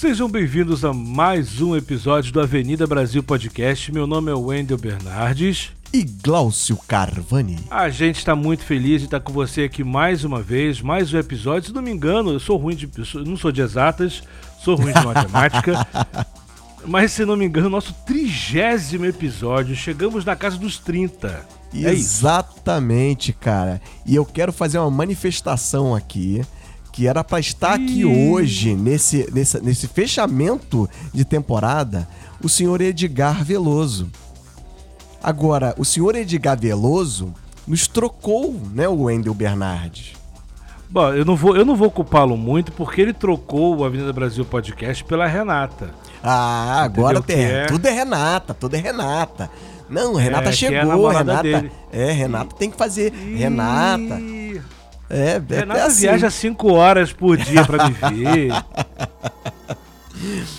Sejam bem-vindos a mais um episódio do Avenida Brasil Podcast. Meu nome é Wendel Bernardes. E Glaucio Carvani. A gente está muito feliz de estar com você aqui mais uma vez, mais um episódio. Se não me engano, eu sou ruim de. Não sou de exatas, sou ruim de matemática. mas se não me engano, nosso trigésimo episódio. Chegamos na casa dos 30. É Exatamente, cara. E eu quero fazer uma manifestação aqui que era para estar aqui hoje, nesse, nesse, nesse fechamento de temporada, o senhor Edgar Veloso. Agora, o senhor Edgar Veloso nos trocou, né, o Wendel Bernardes. Bom, eu não vou, eu não vou culpá-lo muito porque ele trocou o Avenida Brasil Podcast pela Renata. Ah, agora tem, é... tudo é Renata, tudo é Renata. Não, Renata é, é chegou, é Renata. Dele. É, Renata tem que fazer. Renata. É, é Renata assim. viaja cinco horas por dia para me ver.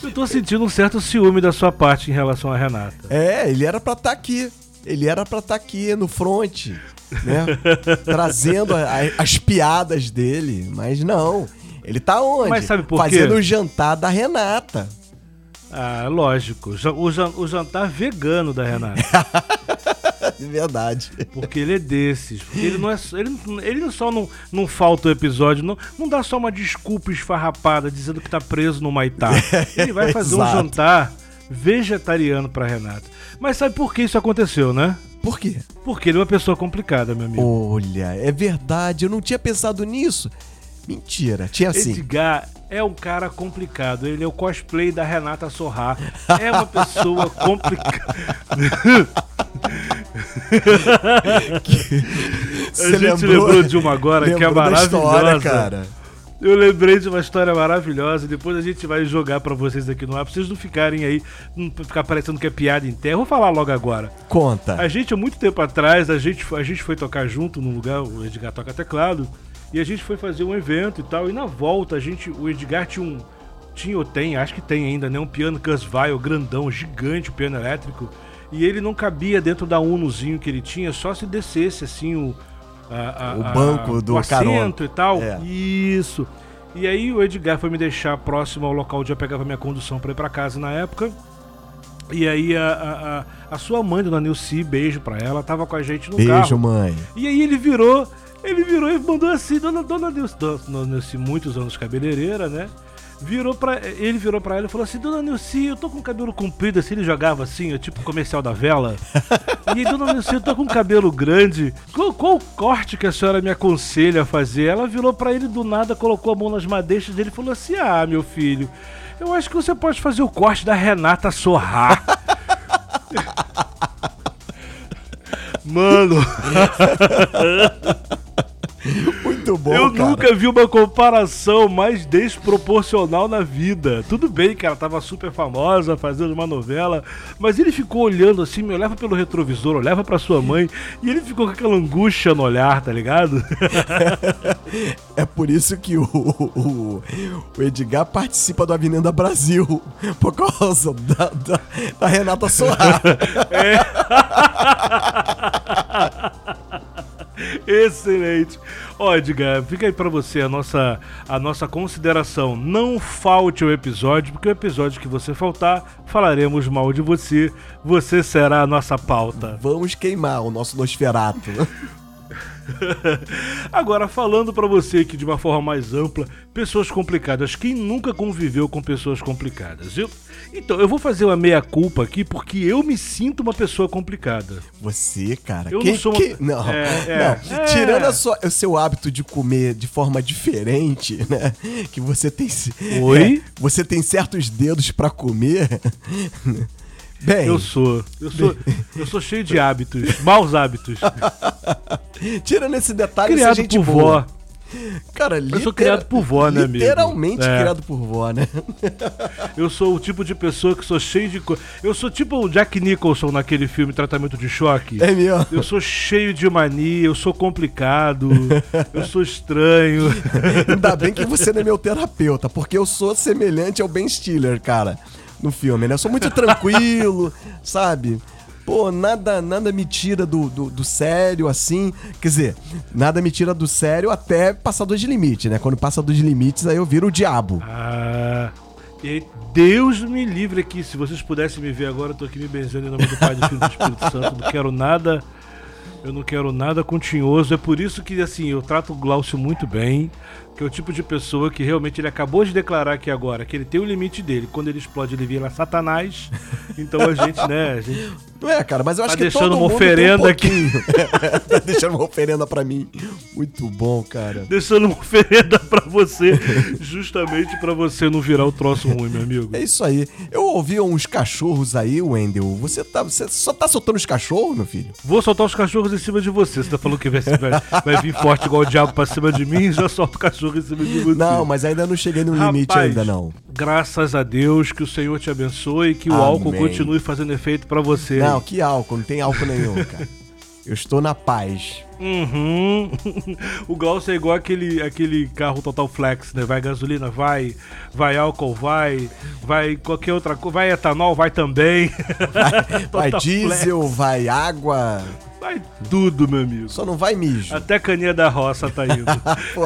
Eu tô sentindo um certo ciúme da sua parte em relação a Renata. É, ele era pra estar tá aqui. Ele era pra estar tá aqui no front, né? Trazendo a, a, as piadas dele. Mas não. Ele tá onde? Mas sabe por Fazendo o jantar da Renata. Ah, lógico. O, jantar vegano da Renata. De verdade. Porque ele é desses. Ele não é. Ele, ele só não, não falta o episódio, não, não dá só uma desculpa esfarrapada dizendo que tá preso no Maitá. Ele vai fazer um jantar vegetariano pra Renata. Mas sabe por que isso aconteceu, né? Por quê? Porque ele é uma pessoa complicada, meu amigo. Olha, é verdade, eu não tinha pensado nisso. Mentira, tinha assim. Edgar é um cara complicado. Ele é o cosplay da Renata Sorrá. É uma pessoa complicada. a gente lembrou, lembrou de uma agora que é maravilhosa. História, cara. Eu lembrei de uma história maravilhosa. Depois a gente vai jogar para vocês aqui no ar. Pra vocês não ficarem aí, não ficar parecendo que é piada em terra. Vou falar logo agora. Conta. A gente, há muito tempo atrás, a gente, a gente foi tocar junto num lugar, o Edgar toca teclado. E a gente foi fazer um evento e tal. E na volta, a gente, o Edgar tinha um. Tinha ou tem, acho que tem ainda, né? Um piano Kurzweil grandão, gigante, o piano elétrico. E ele não cabia dentro da Unozinho que ele tinha, só se descesse assim o. A, a, o banco do o assento e tal. É. Isso. E aí o Edgar foi me deixar próximo ao local onde eu pegava minha condução para ir para casa na época. E aí a, a, a sua mãe, dona Nilce, beijo pra ela, tava com a gente no beijo, carro. Beijo, mãe. E aí ele virou ele virou e mandou assim, dona, dona Nilce, dona Nilce, muitos anos cabeleireira, né? Virou pra, ele virou pra ela e falou assim: Dona Nilce, eu tô com o cabelo comprido, assim, ele jogava assim, tipo comercial da vela. e aí, Dona Nilce, eu tô com o cabelo grande. Qual, qual corte que a senhora me aconselha a fazer? Ela virou pra ele do nada, colocou a mão nas madeixas dele e falou assim: Ah, meu filho, eu acho que você pode fazer o corte da Renata Sorrar. Mano. Muito bom, Eu cara. nunca vi uma comparação mais desproporcional na vida. Tudo bem que ela tava super famosa, fazendo uma novela, mas ele ficou olhando assim, me olhava pelo retrovisor, olhava para sua mãe, e ele ficou com aquela angústia no olhar, tá ligado? é por isso que o, o, o, Edgar participa do Avenida Brasil, por causa da, da, da Renata Soar. É. Excelente. Ó, Edgar, fica aí pra você a nossa, a nossa consideração. Não falte o episódio, porque o episódio que você faltar, falaremos mal de você. Você será a nossa pauta. Vamos queimar o nosso Nosferato. Agora, falando para você aqui de uma forma mais ampla, pessoas complicadas. Quem nunca conviveu com pessoas complicadas? Eu, então, eu vou fazer uma meia-culpa aqui porque eu me sinto uma pessoa complicada. Você, cara? Eu quem, não sou uma... Não, é, é, não. É. Tirando sua, o seu hábito de comer de forma diferente, né? Que você tem... Oi? É, você tem certos dedos para comer... Bem, eu sou. Eu sou, eu sou cheio de hábitos, maus hábitos. Tirando esse detalhe, criado gente por boa. vó. Cara, eu sou criado por vó, né, amigo? Literalmente é. criado por vó, né? eu sou o tipo de pessoa que sou cheio de. Eu sou tipo o Jack Nicholson naquele filme Tratamento de Choque. É mesmo? Eu sou cheio de mania, eu sou complicado, eu sou estranho. Ainda bem que você não é meu terapeuta, porque eu sou semelhante ao Ben Stiller, cara no filme, né? Eu sou muito tranquilo, sabe? Pô, nada, nada me tira do, do, do, sério, assim. Quer dizer, nada me tira do sério até passar dos limites, né? Quando passa dos limites, aí eu viro o diabo. Ah. E aí, Deus me livre aqui. Se vocês pudessem me ver agora, eu tô aqui me benzendo em nome do Pai, do Filho e do Espírito Santo. Não quero nada. Eu não quero nada continhoso. É por isso que, assim, eu trato o Glaucio muito bem. Que é o tipo de pessoa que realmente ele acabou de declarar aqui agora que ele tem o limite dele. Quando ele explode, ele vira Satanás. Então a gente, né? A gente Não é, cara, mas eu acho Tá que deixando uma tem um oferenda aqui. tá deixando uma oferenda pra mim. Muito bom, cara. deixando uma oferenda pra você, justamente pra você não virar o troço ruim, meu amigo. É isso aí. Eu ouvi uns cachorros aí, Wendel. Você, tá, você só tá soltando os cachorros, meu filho? Vou soltar os cachorros em cima de você. Você tá falando que vai, vai, vai vir forte igual o diabo pra cima de mim, já solta o cachorro de você. Não, mas ainda não cheguei no limite Rapaz, ainda, não. Graças a Deus, que o Senhor te abençoe e que o Amém. álcool continue fazendo efeito pra você. Não, que álcool, não tem álcool nenhum, cara. Eu estou na paz. Uhum. o Glaucio é igual aquele, aquele carro Total Flex, né? Vai gasolina, vai. Vai álcool, vai. Vai qualquer outra coisa. Vai etanol, vai também. Vai Total diesel, vai água. Vai tudo, meu amigo. Só não vai mijo. Até caninha da roça tá indo. Pô,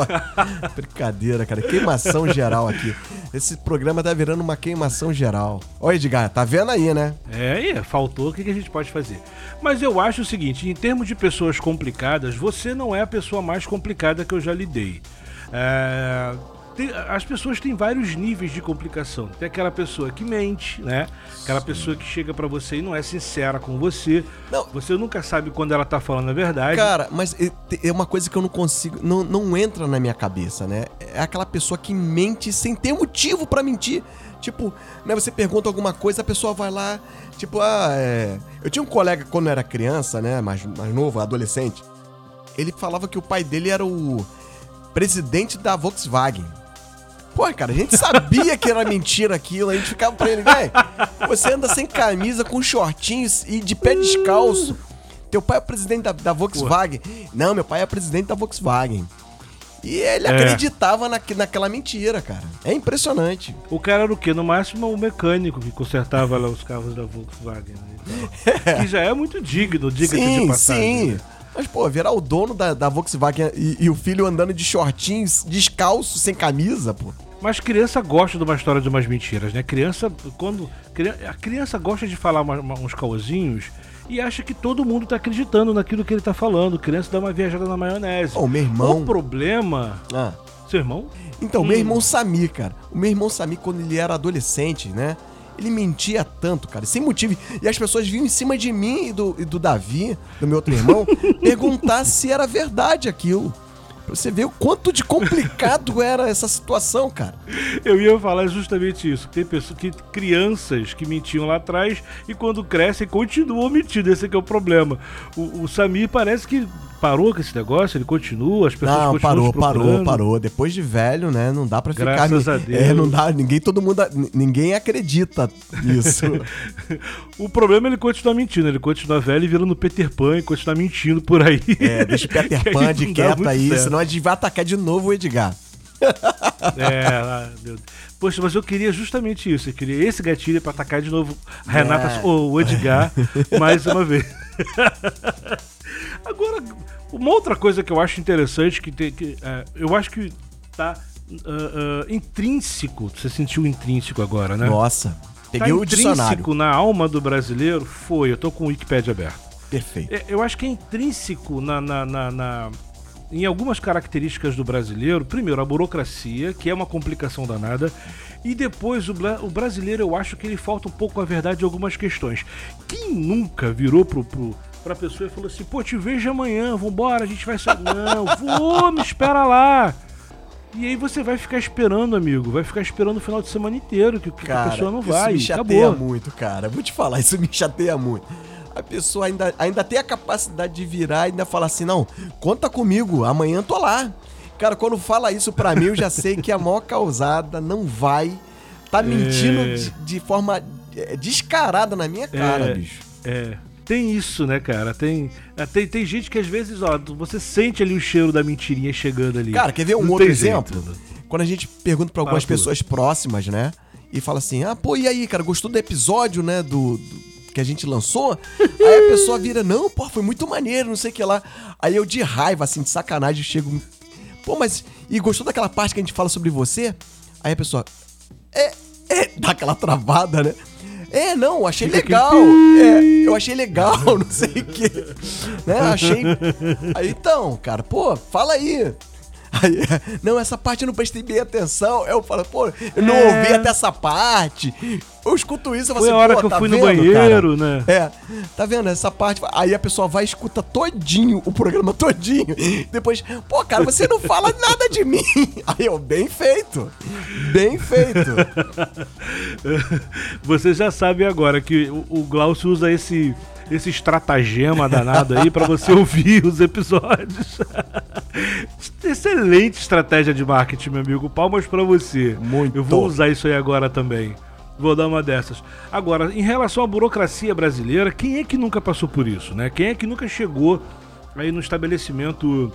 brincadeira, cara. Queimação geral aqui. Esse programa tá virando uma queimação geral. Ó, Edgar, tá vendo aí, né? É, e faltou, o que que a gente pode fazer? Mas eu acho o seguinte, em termos de pessoas complicadas, você não é a pessoa mais complicada que eu já lidei. É, tem- as pessoas têm vários níveis de complicação. Tem aquela pessoa que mente, né? Aquela pessoa que chega pra você e não é sincera com você. Não. Você nunca sabe quando ela tá falando a verdade. Cara, mas é- uma coisa que eu não consigo. Não, não entra na minha cabeça, né? É aquela pessoa que mente sem ter motivo pra mentir. Tipo, né, você pergunta alguma coisa, a pessoa vai lá, tipo, ah, é. Eu tinha um colega quando eu era criança, né? Mais, mais novo, adolescente. Ele falava que o pai dele era o presidente da Volkswagen. Pô, cara, a gente sabia que era mentira aquilo, a gente ficava pra ele, velho, você anda sem camisa, com shortinhos e de pé descalço. Teu pai é presidente da, da Volkswagen. Não, meu pai é presidente da Volkswagen. E ele É. acreditava na, naquela mentira, cara. É impressionante. O cara era o quê? No máximo o mecânico que consertava lá os carros da Volkswagen. Né? Então, que já é muito digno, diga-se de passagem. sim. né? Mas, pô, virar o dono da, da Volkswagen e, e o filho andando de shortinhos, descalço, sem camisa, pô. Mas criança gosta de uma história de umas mentiras, né? Criança, quando. A criança gosta de falar uma- uma- uns cauzinhos e acha que todo mundo tá acreditando naquilo que ele tá falando. Criança dá uma viajada na maionese. Ô, meu irmão. O problema. Ah. Seu irmão? Então, meu irmão Samir, cara. O meu irmão Samir, quando ele era adolescente, né? Ele mentia tanto, cara, sem motivo. E as pessoas vinham em cima de mim e do, e do Davi, do meu outro irmão, perguntar se era verdade aquilo. Pra você ver o quanto de complicado era essa situação, cara. Eu ia falar justamente isso. Tem pessoas que crianças que mentiam lá atrás e quando crescem continuam mentindo. Esse é que é o problema. O, o Samir parece que parou com esse negócio, ele continua, as pessoas Não, continuam parou, parou, parou. Depois de velho, né? Não dá pra ficar. Graças a É, Deus. não dá. Ninguém, todo mundo. Ninguém acredita nisso. O problema é ele continuar mentindo, ele continua velho e virando Peter Pan e continuar mentindo por aí. É, deixa o Peter Pan de quieto aí, certo. senão a gente vai atacar de novo o Edgar. É, ah, meu Deus. Poxa, mas eu queria justamente isso. Eu queria esse gatilho pra atacar de novo a Renata É. ou o Edgar mais uma vez. Agora, uma outra coisa que eu acho interessante, que, tem, que é, eu acho que tá ah, ah, intrínseco, você sentiu intrínseco agora, né? Nossa. Peguei tá o dicionário. intrínseco na alma do brasileiro foi, eu tô com o Wikipedia aberto. Perfeito. É, Eu acho que é intrínseco na, na- na- na- em algumas características do brasileiro. Primeiro, a burocracia, que é uma complicação danada. E depois, o, o brasileiro, eu acho que ele falta um pouco a verdade em algumas questões. Quem nunca virou pro, pro, pra pessoa e falou assim: pô, te vejo amanhã, vambora, a gente vai sair. Não, vou, me espera lá. E aí você vai ficar esperando, amigo. Vai ficar esperando o final de semana inteiro, que, que a Cara, pessoa não isso vai. me chateia Acabou. muito, cara. Vou te falar, isso me chateia muito. A pessoa ainda, ainda tem a capacidade de virar e ainda falar assim, não, conta comigo, amanhã tô lá. Cara, quando fala isso pra mim, eu já sei que a maior causada não vai. Tá mentindo É. de, de forma é, descarada na minha cara, É, bicho. É. Tem isso, né, cara? Tem, é, tem, tem gente que às vezes, ó, você sente ali o cheiro da mentirinha chegando ali. Cara, quer ver um Não outro jeito, exemplo? né? Quando a gente pergunta pra algumas Fala tudo. pessoas próximas, né? E fala assim: ah, pô, e aí, cara, gostou do episódio, né? Do, do- que a gente lançou? aí a pessoa vira: não, pô, foi muito maneiro, não sei o que lá. Aí eu, de raiva, assim, de sacanagem, chego. Pô, mas. E gostou daquela parte que a gente fala sobre você? Aí a pessoa. É. É, dá aquela travada, né? É, não, achei Fica legal. É, eu achei legal, não sei o quê. Né? Achei. Aí então, cara, pô, fala aí. Aí, não, essa parte eu não prestei bem atenção. Eu falo, pô, eu não É. ouvi até essa parte. Eu escuto isso falo Foi a assim, hora pô, que eu tá fui no vendo, banheiro, cara? né? É, tá vendo essa parte? Aí a pessoa vai e escuta todinho, o programa todinho. Depois, pô, cara, você não fala nada de mim. Aí eu, bem feito. Bem feito. Você já sabe agora que o Glaucio usa esse, esse estratagema danado aí pra você ouvir os episódios. Excelente estratégia de marketing, meu amigo. Palmas pra você. Muito. Eu vou usar isso aí agora também. Vou dar uma dessas. Agora, em relação à burocracia brasileira, quem é que nunca passou por isso, né? Quem é que nunca chegou aí no estabelecimento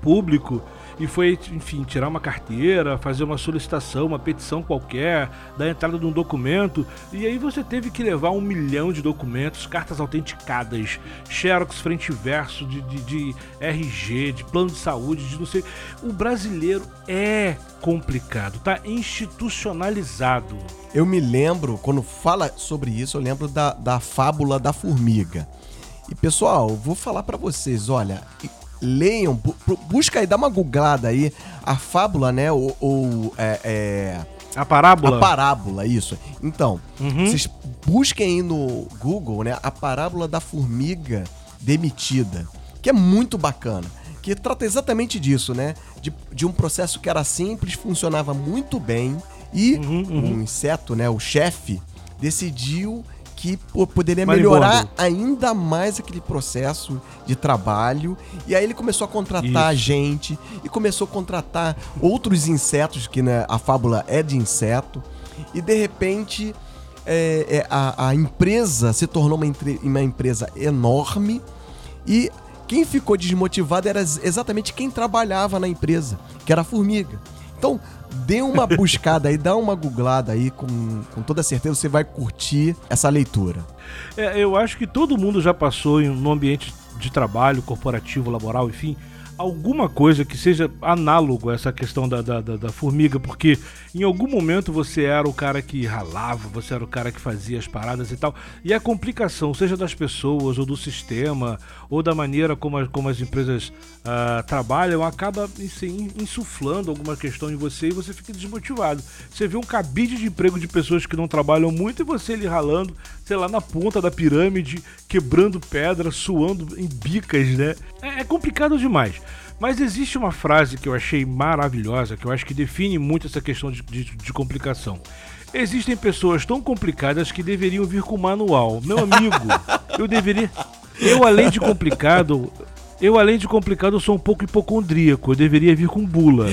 público e foi, enfim, tirar uma carteira, fazer uma solicitação, uma petição qualquer, dar entrada de um documento, e aí você teve que levar um milhão de documentos, cartas autenticadas, xerox frente e verso de, de, de RG, de plano de saúde, de não sei. O brasileiro é complicado, tá institucionalizado. Eu me lembro, quando fala sobre isso, eu lembro da, da fábula da formiga. E pessoal, vou falar pra vocês, olha, leiam, bu- bu- busca aí, dá uma googlada aí, a fábula, né, ou, ou, é, é, A parábola? a parábola, isso. Então, Uhum. vocês busquem aí no Google, né, a parábola da formiga demitida, que é muito bacana, que trata exatamente disso, né, de, de um processo que era simples, funcionava muito bem e Uhum, uhum. o inseto, né, o chefe, decidiu que pô, poderia Marimbondo. melhorar ainda mais aquele processo de trabalho. E aí ele começou a contratar Isso. gente e começou a contratar outros insetos, que né, a fábula é de inseto. E de repente é, é, a, a empresa se tornou uma, entre- uma empresa enorme e quem ficou desmotivado era ex- exatamente quem trabalhava na empresa, que era a formiga. Então, dê uma buscada aí, dá uma googlada aí, com, com toda certeza você vai curtir essa leitura. É, eu acho que todo mundo já passou em um ambiente de trabalho, corporativo, laboral, enfim, alguma coisa que seja análogo a essa questão da, da, da- da formiga, porque em algum momento você era o cara que ralava, você era o cara que fazia as paradas e tal, e a complicação, seja das pessoas, ou do sistema, ou da maneira como, as- como as empresas ah, trabalham, acaba assim, insuflando alguma questão em você e você fica desmotivado. Você vê um cabide de emprego de pessoas que não trabalham muito e você ali ralando, sei lá, na ponta da pirâmide, quebrando pedra, suando em bicas, né? É, é complicado demais. Mas existe uma frase que eu achei maravilhosa, que eu acho que define muito essa questão de, de- de complicação. Existem pessoas tão complicadas que deveriam vir com manual. Meu amigo, eu deveria. Eu, além de complicado. Eu, além de complicado, eu sou um pouco hipocondríaco. Eu deveria vir com bula.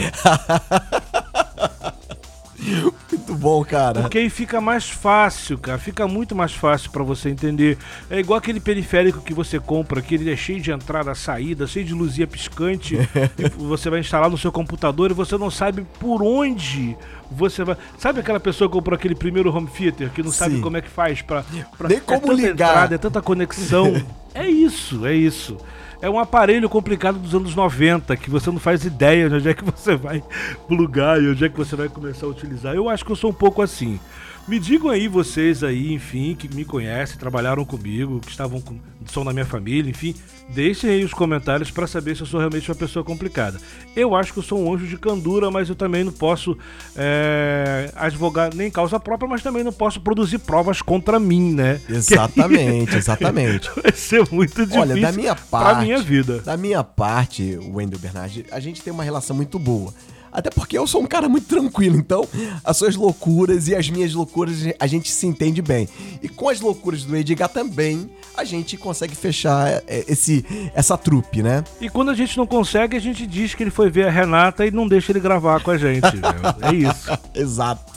Muito bom, cara. Porque aí fica mais fácil, cara. Fica muito mais fácil pra você entender. É igual aquele periférico que você compra, que ele é cheio de entrada, saída, cheio de luzinha piscante. e você vai instalar no seu computador e você não sabe por onde você vai. Sabe aquela pessoa que comprou aquele primeiro home theater que não sabe Sim. como é que faz pra. pra Nem é como tanta ligar. Entrada, é tanta conexão. é isso, é isso. É um aparelho complicado dos anos 90 que você não faz ideia de onde é que você vai plugar e onde é que você vai começar a utilizar. Eu acho que eu sou um pouco assim. Me digam aí vocês aí, enfim, que me conhecem, trabalharam comigo, que estavam com, são da minha família, enfim, deixem aí os comentários para saber se eu sou realmente uma pessoa complicada. Eu acho que eu sou um anjo de candura, mas eu também não posso é, advogar nem causa própria, mas também não posso produzir provas contra mim, né? Exatamente, exatamente. Vai ser muito difícil Olha, da minha pra parte, minha vida. Da minha parte, Wendel Bernardi, a gente tem uma relação muito boa. Até porque eu sou um cara muito tranquilo, então as suas loucuras e as minhas loucuras a gente se entende bem. E com as loucuras do Edgar também, a gente consegue fechar é, esse, essa trupe, né? E quando a gente não consegue, a gente diz que ele foi ver a Renata e não deixa ele gravar com a gente. velho. É isso. Exato.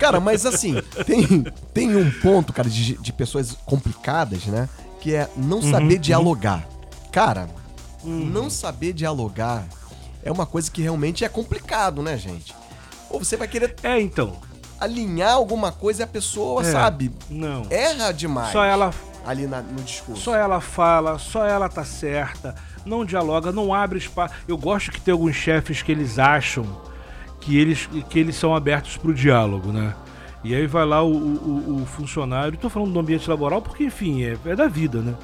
cara, mas assim, tem, tem um ponto, cara, de, de pessoas complicadas, né? Que é não saber dialogar. Cara, não saber dialogar é uma coisa que realmente é complicado, né, gente? Ou você vai querer É, então. alinhar alguma coisa e a pessoa, É. sabe, Não. erra demais Só ela, ali na- no discurso. só ela fala, só ela tá certa, não dialoga, não abre espaço. Eu gosto que tem alguns chefes que eles acham que eles, que eles são abertos pro diálogo, né? E aí vai lá o, o, o funcionário, tô falando do ambiente laboral porque, enfim, é, é da vida, né?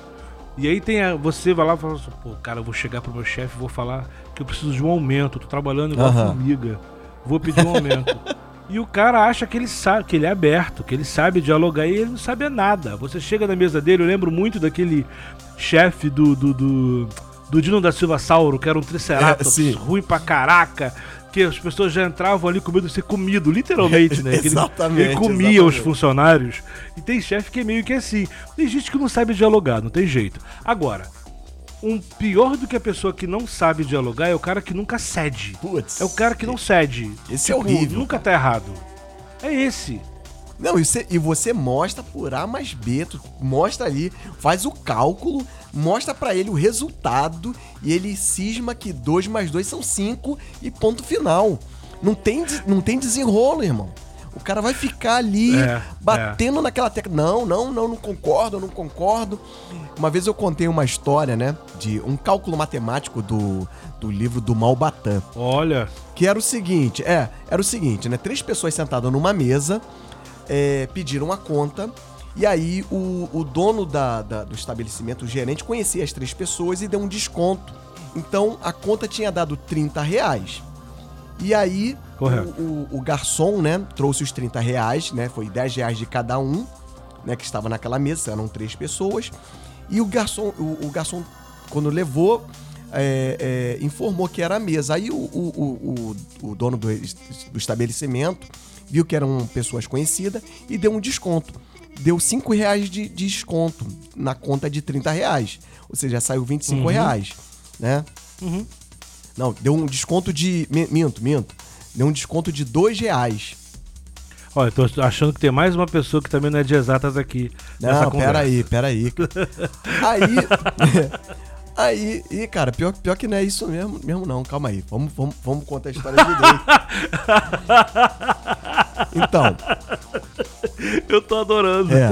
E aí tem a, você vai lá e fala assim, pô, cara, eu vou chegar pro meu chefe vou falar que eu preciso de um aumento, tô trabalhando igual Aham. formiga, vou pedir um aumento. e o cara acha que ele sabe, que ele é aberto, que ele sabe dialogar e ele não sabe nada. Você chega na mesa dele, eu lembro muito daquele chefe do, do, do, do Dino da Silva Sauro, que era um É, triceratops sim. ruim pra caraca. Que as pessoas já entravam ali com medo de ser comido, literalmente, né? Ele- Exatamente, Ele comia os exatamente. funcionários. E tem chefe que é meio que assim. Tem gente que não sabe dialogar, não tem jeito. Agora, um pior do que a pessoa que não sabe dialogar é o cara que nunca cede. Putz. É o cara que não cede. Tipo, Esse é horrível, Nunca tá errado. É esse. Não, e você, e você mostra por A mais B, tu mostra ali, faz o cálculo, mostra pra ele o resultado e ele cisma que 2 mais 2 são 5 e ponto final. Não tem, não tem desenrolo, irmão. O cara vai ficar ali É, batendo naquela tecla. Não, não, não, não concordo, não concordo. Uma vez eu contei uma história, né, de um cálculo matemático do, do livro do Malbatã. Olha. Que era o seguinte, é, era o seguinte, né? Três pessoas sentadas numa mesa é, pediram a conta. E aí o, o dono da, da- do estabelecimento, o gerente, conhecia as três pessoas e deu um desconto. Então a conta tinha dado 30 reais. E aí o, o- o garçom, né, trouxe os 30 reais, né? Foi 10 reais de cada um, né? Que estava naquela mesa, eram três pessoas. E o garçom, o, o garçom, quando levou, é, é, informou que era a mesa. Aí o, o, o, o- dono do, do estabelecimento viu que eram pessoas conhecidas e deu um desconto. Deu 5 reais de, de desconto na conta de 30 reais. Ou seja, saiu 25 reais, né? Uhum. Não, deu um desconto de... mi- Minto, minto. Deu um desconto de 2 reais. Olha, eu tô achando que tem mais uma pessoa que também não é de exatas aqui. Não, peraí, peraí. aí. Aí, e cara, pior, pior que não é isso mesmo, mesmo não, calma aí. Vamos, vamos, vamos contar a história direito. Então, Eu tô adorando. é.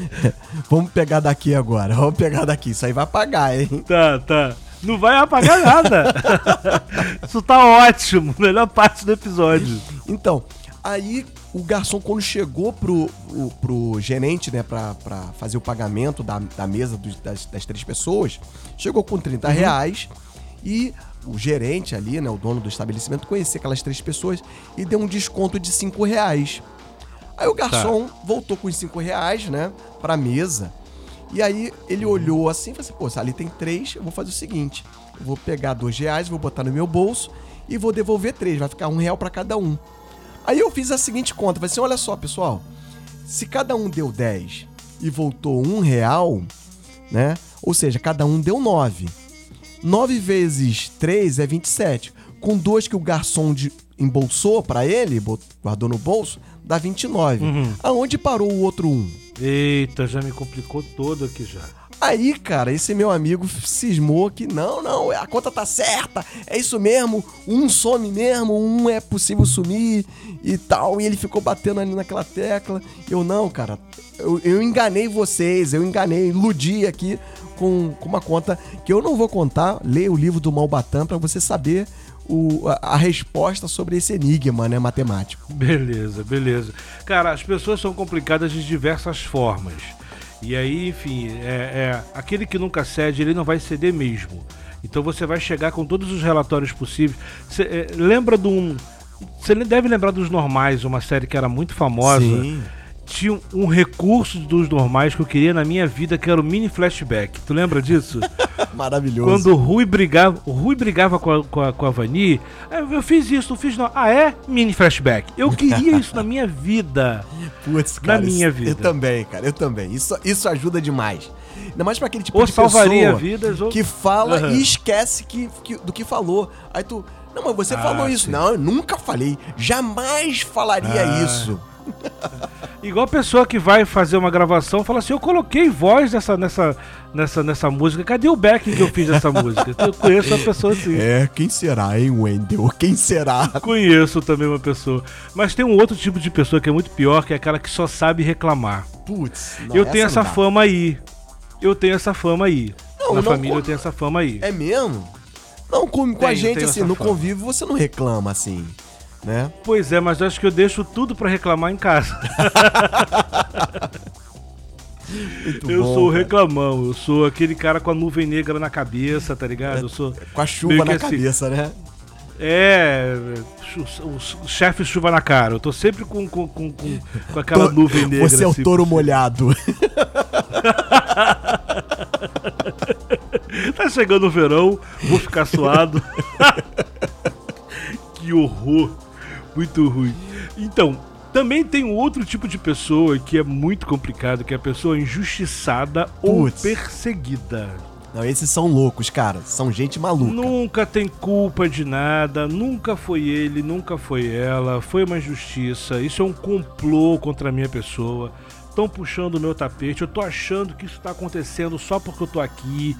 vamos pegar daqui agora, vamos pegar daqui. Isso aí vai pagar, hein? Tá, tá. Não vai apagar nada. Isso tá ótimo. Melhor parte do episódio. Então, aí o garçom, quando chegou pro, o- pro gerente, né, pra, pra fazer o pagamento da, da mesa dos- das, das três pessoas, chegou com 30 reais e o gerente ali, né, o dono do estabelecimento, conhecia aquelas três pessoas e deu um desconto de 5 reais. Aí o garçom voltou com os 5 reais, né, pra mesa. E aí ele olhou assim e falou assim, pô, se ali tem três, eu vou fazer o seguinte, eu vou pegar dois reais, vou botar no meu bolso e vou devolver três, vai ficar um real pra cada um. Aí eu fiz a seguinte conta, falei assim, olha só, pessoal, se cada um deu 10 e voltou um real, né, ou seja, cada um deu 9. 9 vezes 3 é 27. Com dois que o garçom de- embolsou pra ele, guardou no bolso, dá 29. Uhum. Aonde parou o outro um? Eita, já me complicou todo aqui já. Aí, cara, esse meu amigo cismou que não, não, a conta tá certa, é isso mesmo, um some mesmo, um é possível sumir e tal. E ele ficou batendo ali naquela tecla. Eu, não, cara, eu, eu enganei vocês, eu enganei, iludi aqui com, com uma conta que eu não vou contar. Leia o livro do Malbatã pra você saber o, a, a resposta sobre esse enigma, né, matemático. Beleza, beleza. Cara, as pessoas são complicadas de diversas formas. E aí, enfim, é, é, aquele que nunca cede, ele não vai ceder mesmo. Então você vai chegar com todos os relatórios possíveis. Cê, é, lembra de um. Você deve lembrar dos Normais, uma série que era muito famosa. Tinha um, recurso dos Normais que eu queria na minha vida, que era o mini flashback. Tu lembra disso? Maravilhoso. Quando o Rui brigava, o Rui brigava com a, com a, com a Vani, "Ah, eu fiz isso, não fiz não. Ah, é? Mini flashback. Eu queria isso na minha vida. Putz, cara, minha isso- vida. Eu também, cara, eu também. Isso, isso ajuda demais. Ainda mais pra aquele tipo Ou de pessoa vidas, ou. que fala Aham. e esquece que, que- do que falou. Aí tu, não, mas você Ah, falou isso. sim. Não, eu nunca falei. Jamais falaria Ah. isso. Igual a pessoa que vai fazer uma gravação fala assim: Eu coloquei voz nessa, nessa, nessa, nessa música. Cadê o backing que eu fiz dessa música? Eu conheço uma pessoa assim. É, quem será, hein, Wendel? Quem será? Conheço também uma pessoa. Mas tem um outro tipo de pessoa que é muito pior, que é aquela que só sabe reclamar. Putz, não, eu tenho essa fama aí. Eu tenho essa fama aí. Não, Na não família eu tenho essa fama aí. É mesmo? Não, com, com a Tenho, gente, assim, no fama. convívio você não reclama, assim. Né? Pois é, mas acho que eu deixo tudo pra reclamar em casa. Muito eu bom, sou o cara. reclamão, eu sou aquele cara com a nuvem negra na cabeça, tá ligado? Eu sou. Com a chuva na assim, cabeça, né? É. O chefe chuva na cara. Eu tô sempre com, com, com, com, aquela To- nuvem negra. Você é o assim, touro molhado. Tá chegando o verão, vou ficar suado. que horror. Muito ruim. Então, também tem um outro tipo de pessoa que é muito complicado, que é a pessoa injustiçada ou Putz. perseguida. Não, esses são loucos, cara. São gente maluca. Nunca tem culpa de nada, nunca foi ele, nunca foi ela, foi uma injustiça, isso é um complô contra a minha pessoa. Estão puxando o meu tapete, eu tô achando que isso tá acontecendo só porque eu tô aqui.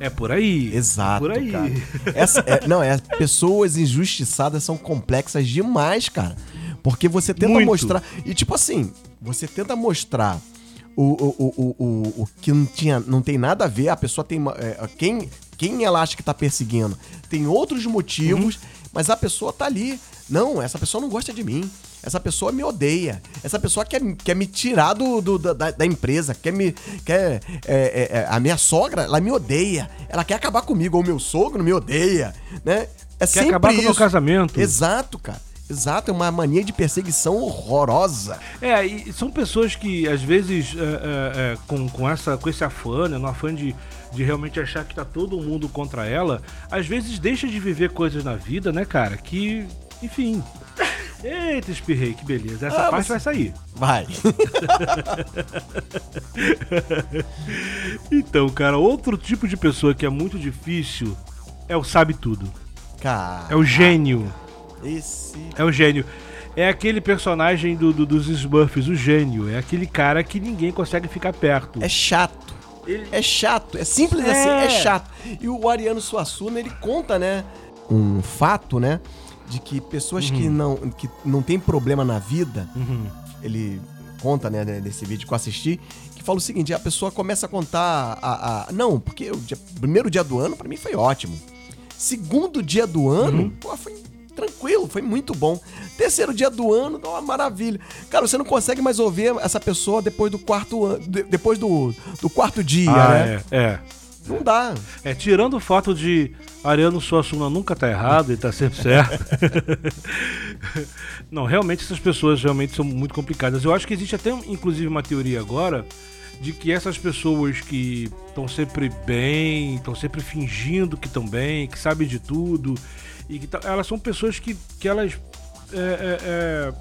É por aí. Exato, Por aí. cara. Essa, é- não, é, pessoas injustiçadas são complexas demais, cara. Porque você tenta Muito. mostrar. E tipo assim, você tenta mostrar o, o, o, o, o, o que não, tinha, não tem nada a ver, a pessoa tem. é, quem, quem ela acha que tá perseguindo tem outros motivos, Uhum. mas a pessoa tá ali. Não, essa pessoa não gosta de mim. Essa pessoa me odeia. Essa pessoa quer, quer me tirar do, do- da, da empresa. Quer me. Quer, é, é, é, a minha sogra, ela me odeia. Ela quer acabar comigo. Ou o meu sogro me odeia. Né? É Quer acabar com o meu casamento. Exato, cara. Exato, é uma mania de perseguição horrorosa. É, e são pessoas que às vezes é, é, é, com, com, essa, com esse afã, né, no afã de, de realmente achar que tá todo mundo contra ela, às vezes deixa de viver coisas na vida, né, cara, que, enfim. Eita, espirrei, que beleza. Essa Ah, parte você- vai sair. Vai. Então, cara, outro tipo de pessoa que é muito difícil é o sabe tudo. Cara. É o gênio. Esse. É o gênio. É aquele personagem do, do- dos Smurfs, o gênio. É aquele cara que ninguém consegue ficar perto. É chato. Ele- É chato, é simples É. assim, é chato. E o Ariano Suassuna, ele conta, né, um fato, né, de que pessoas que não que não tem problema na vida, Uhum. ele conta, né, nesse vídeo que eu assisti, que fala o seguinte, a pessoa começa a contar a, a- não, porque o dia- primeiro dia do ano pra mim foi ótimo. Segundo dia do ano, Uhum. pô, foi tranquilo, foi muito bom. Terceiro dia do ano, dá uma maravilha. Cara, você não consegue mais ouvir essa pessoa depois do quarto ano, de- depois do, do quarto dia, Ah, né? é, é. Não dá. É, tirando o fato de Ariano Suassuna nunca tá errado, ele tá sempre certo. Não, realmente essas pessoas realmente são muito complicadas. Eu acho que existe até, inclusive, uma teoria agora de que essas pessoas que estão sempre bem, estão sempre fingindo que estão bem, que sabem de tudo, e que elas são pessoas que, que elas. é, é, é,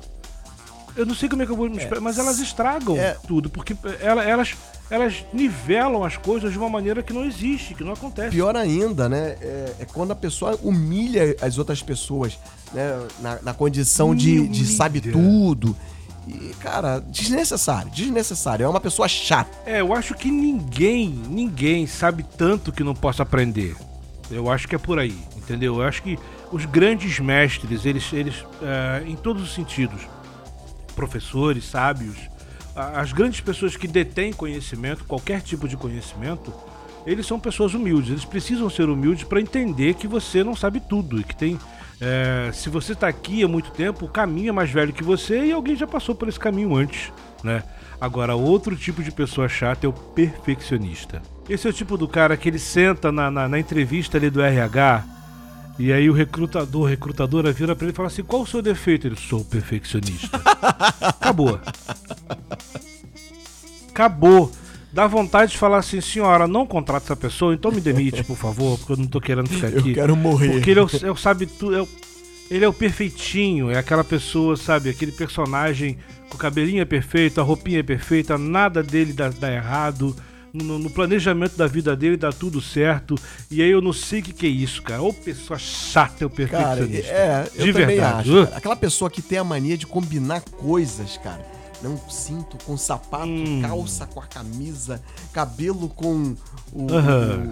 eu não sei como é que eu vou me explicar, mas elas estragam é. tudo, porque ela- elas, elas nivelam as coisas de uma maneira que não existe, que não acontece. Pior ainda, né? É, é quando a pessoa humilha as outras pessoas, né? Na, na condição de, de sabe tudo. E, cara, desnecessário, desnecessário. É uma pessoa chata. É, eu acho que ninguém, ninguém sabe tanto que não possa aprender. Eu acho que é por aí, entendeu? Eu acho que os grandes mestres, eles, eles é, em todos os sentidos, professores, sábios, as grandes pessoas que detêm conhecimento, qualquer tipo de conhecimento, eles são pessoas humildes. Eles precisam ser humildes para entender que você não sabe tudo e que tem. é, se você está aqui há muito tempo, o caminho é mais velho que você e alguém já passou por esse caminho antes, né? Agora, outro tipo de pessoa chata é o perfeccionista. Esse é o tipo do cara que ele senta na, na, na entrevista ali do RH e aí o recrutador, recrutadora vira pra ele e fala assim: qual o seu defeito? Ele, sou perfeccionista. Acabou. Acabou. Dá vontade de falar assim, senhora, não contrata essa pessoa, então me demite, por favor, porque eu não tô querendo ficar Eu aqui. quero morrer. Porque ele é o, é o sabe tudo. É o- ele é o perfeitinho, é aquela pessoa, sabe, aquele personagem com o cabelinho é perfeito, a roupinha é perfeita, nada dele dá, dá errado. No, no planejamento da vida dele dá tudo certo. E aí eu não sei o que, que é isso, cara. Ou pessoa chata é Cara, perfeccionista. é, eu De verdade. acho. cara. Aquela pessoa que tem a mania de combinar coisas, cara. Não cinto com sapato, Hum. calça com a camisa, cabelo com o, o,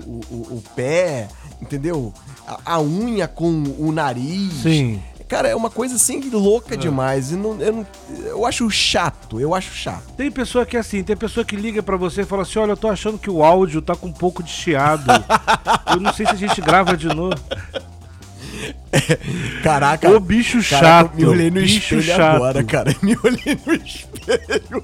o- o- o pé, entendeu? A, a unha com o nariz. Sim. Cara, é uma coisa assim louca demais. E não, eu, não- eu acho chato, eu acho chato. Tem pessoa que é assim, tem pessoa que liga pra você e fala assim: olha, eu tô achando que o áudio tá com um pouco de chiado. eu não sei se a gente grava de novo. Caraca. O bicho caraca, chato. Me olhei no bicho espelho chato. agora, cara. Me olhei no espelho.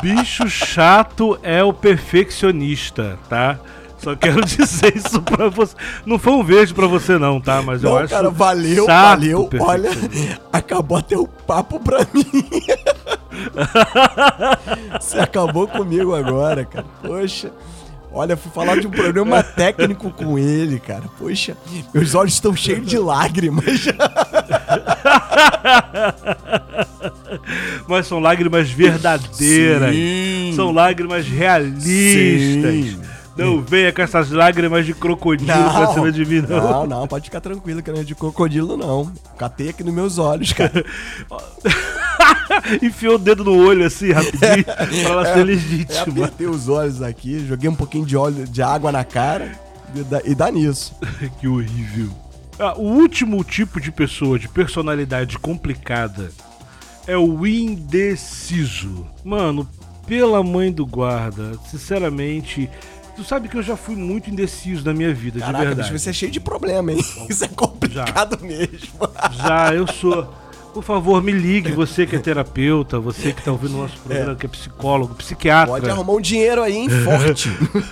Bicho chato é o perfeccionista, tá? Só quero dizer isso pra você. Não foi um beijo pra você, não, tá? Mas eu Não, acho. cara, valeu, valeu. Olha, acabou até o papo pra mim. Você acabou comigo agora, cara. Poxa. Olha, fui falar de um problema técnico com ele, cara. Poxa, meus olhos estão cheios de lágrimas. Mas são lágrimas verdadeiras. Sim. São lágrimas realistas. Sim. Não venha com essas lágrimas de crocodilo pra cima de mim, não. não, não, pode ficar tranquilo que não é de crocodilo, não. Catei aqui nos meus olhos, cara. Enfiou o dedo no olho assim, rapidinho, pra ela ser Eu legítima. apertei os olhos aqui, joguei um pouquinho de óleo de água na cara e dá, e dá nisso. que horrível. Ah, o último tipo de pessoa de personalidade complicada é o indeciso. Mano, pela mãe do guarda, sinceramente, tu sabe que eu já fui muito indeciso na minha vida, de Caraca, verdade. bicho, você é cheio de problema, hein? Isso é complicado mesmo. Já, eu sou. Por favor, me ligue, você que é terapeuta, você que tá ouvindo o nosso programa, que é psicólogo, psiquiatra. Pode arrumar um dinheiro aí, hein? Forte.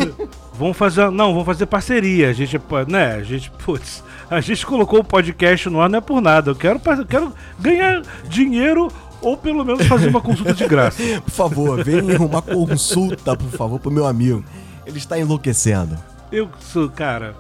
Vamos fazer. Não, vamos fazer parceria. A gente, né? A gente, putz, a gente colocou o podcast no ar não é por nada. Eu quero, eu quero ganhar dinheiro ou pelo menos fazer uma consulta de graça. Por favor, venha uma consulta, por favor, pro meu amigo. Ele está enlouquecendo. Eu sou, cara.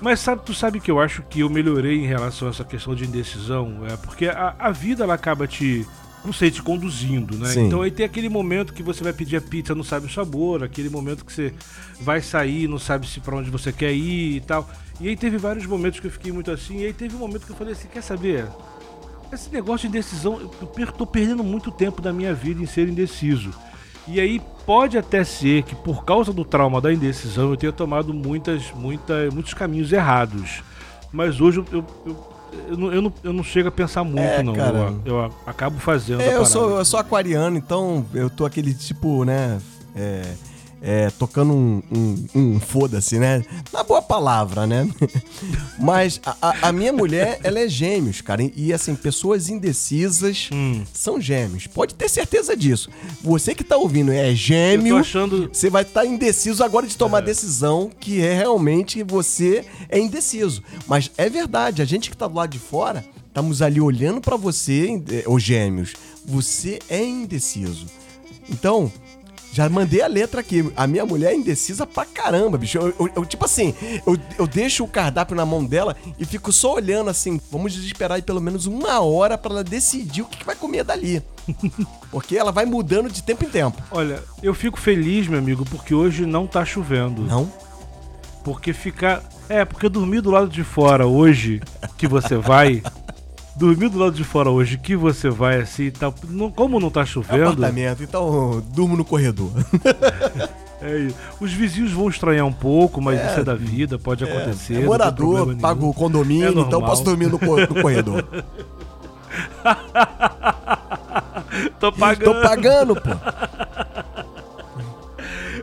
Mas sabe, tu sabe que eu acho que eu melhorei em relação a essa questão de indecisão? É porque a, a vida ela acaba te. Não sei, te conduzindo, né? Sim. Então aí tem aquele momento que você vai pedir a pizza, não sabe o sabor, aquele momento que você vai sair, não sabe se para onde você quer ir e tal. E aí teve vários momentos que eu fiquei muito assim, e aí teve um momento que eu falei assim, quer saber? Esse negócio de indecisão, eu tô perdendo muito tempo da minha vida em ser indeciso. E aí pode até ser que por causa do trauma da indecisão eu tenha tomado muitas, muita, muitos caminhos errados. Mas hoje eu, eu, eu, não, eu, não, eu não chego a pensar muito, É, não. Eu, eu acabo fazendo. É, eu sou, eu sou aquariano, então eu tô aquele tipo, né? É, é, tocando um, um, um foda-se, né? Na boa palavra, né? Mas a, a- minha mulher, ela é gêmeos, cara. E, assim, pessoas indecisas Hum. são gêmeos. Pode ter certeza disso. Você que tá ouvindo é gêmeo. achando. Você vai estar indeciso agora de tomar a decisão que é realmente você é indeciso. Mas é verdade, a gente que tá do lado de fora, estamos ali olhando pra você, eh, os gêmeos. Você é indeciso. Então, já mandei a letra aqui. A minha mulher é indecisa pra caramba, bicho. Eu, eu- eu, tipo assim, eu, eu deixo o cardápio na mão dela e fico só olhando assim. Vamos esperar aí pelo menos uma hora pra ela decidir o que, que vai comer dali. Porque ela vai mudando de tempo em tempo. Olha, eu fico feliz, meu amigo, porque hoje não tá chovendo. Não? Porque ficar. É, porque dormir do lado de fora hoje, que você vai. dormir do lado de fora hoje, que você vai assim tal. não- Como não tá É chovendo. apartamento, então durmo no corredor. é isso. os vizinhos vão estranhar um pouco, mas isso é da vida, pode acontecer. É não tem morador, pago o condomínio, É então posso dormir no, co- no corredor. Tô pagando. Tô pagando, pô.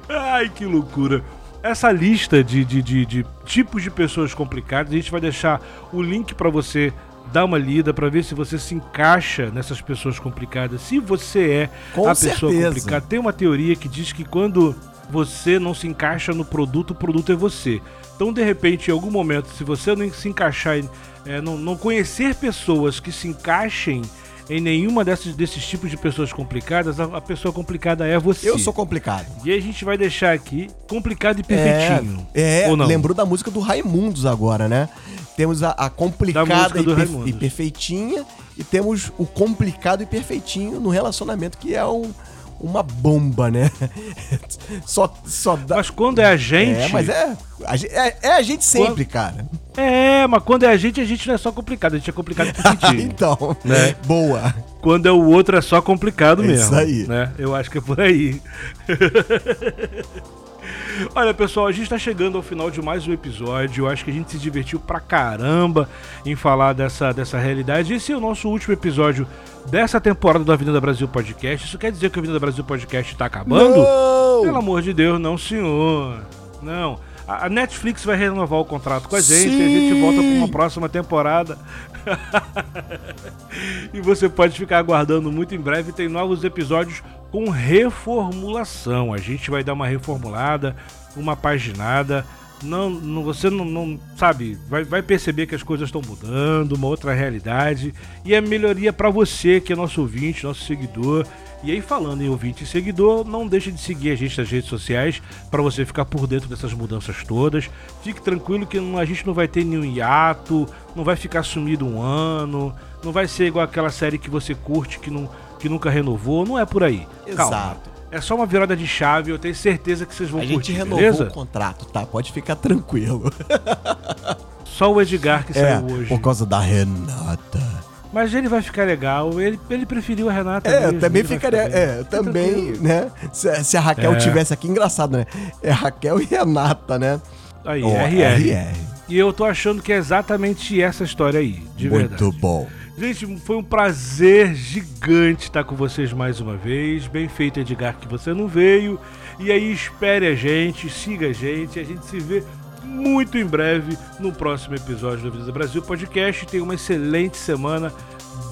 Ai, que loucura. Essa lista de, de, de, de tipos de pessoas complicadas, a gente vai deixar o link pra você dar uma lida pra ver se você se encaixa nessas pessoas complicadas. Se você é Com a pessoa certeza. complicada, tem uma teoria que diz que quando você não se encaixa no produto, o produto é você. Então, de repente, em algum momento, se você não se encaixar, é, não, não conhecer pessoas que se encaixem em nenhuma desses, desses tipos de pessoas complicadas, a, a pessoa complicada é você. Eu sou complicado. E a gente vai deixar aqui complicado e perfeitinho. É, é Ou não? lembrou da música do Raimundos agora, né? Temos a, a Da complicada e, do per- Raimundos. e perfeitinha e temos o complicado e perfeitinho no relacionamento, que é um- uma bomba, né? só, só dá... Mas quando é a gente. É, mas é a, é, é a gente sempre, cara. É, mas quando é a gente, a gente não é só complicado, a gente é complicado e perfeitinho. então, Né? boa. Quando é o outro, é só complicado É mesmo. isso aí. Né? Eu acho que é por aí. Olha, pessoal, a gente tá chegando ao final de mais um episódio. Eu acho que a gente se divertiu pra caramba em falar dessa, dessa realidade. Esse é o nosso último episódio dessa temporada do Avenida Brasil Podcast. Isso quer dizer que o Avenida Brasil Podcast tá acabando? Não! Pelo amor de Deus, não, senhor. Não. A Netflix vai renovar o contrato com a gente Sim. e a gente volta para uma próxima temporada. e você pode ficar aguardando muito em breve. Tem novos episódios com reformulação. A gente vai dar uma reformulada, uma paginada. Não, não você não, não sabe, vai, vai perceber que as coisas estão mudando, uma outra realidade e é melhoria para você que é nosso ouvinte, nosso seguidor. E aí, falando em ouvinte e seguidor, não deixe de seguir a gente nas redes sociais para você ficar por dentro dessas mudanças todas. Fique tranquilo que a gente não vai ter nenhum hiato, não vai ficar sumido um ano, não vai ser igual aquela série que você curte que, não, que nunca renovou. Não é por aí. Exato. Calma. É só uma virada de chave, eu tenho certeza que vocês vão a curtir, A gente renovou beleza? o contrato, tá? Pode ficar tranquilo. Só o Edgar que é, saiu hoje. Por causa da Renata. Mas ele vai ficar legal, ele, ele preferiu a Renata. É, mesmo, também ficaria. É, também, né? Se, se, a Raquel é. tivesse aqui, engraçado, né? É Raquel e Renata, né? Aí, oh, RR. RR. E eu tô achando que é exatamente essa história aí, de Muito verdade. Muito bom. Gente, foi um prazer gigante estar com vocês mais uma vez. Bem feito, Edgar, que você não veio. E aí, espere a gente, siga a gente. A gente se vê muito em breve no próximo episódio do Avenida Brasil Podcast. Tenha uma excelente semana.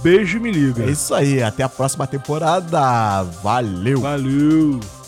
Beijo e me liga. É isso aí, até a próxima temporada. Valeu. Valeu.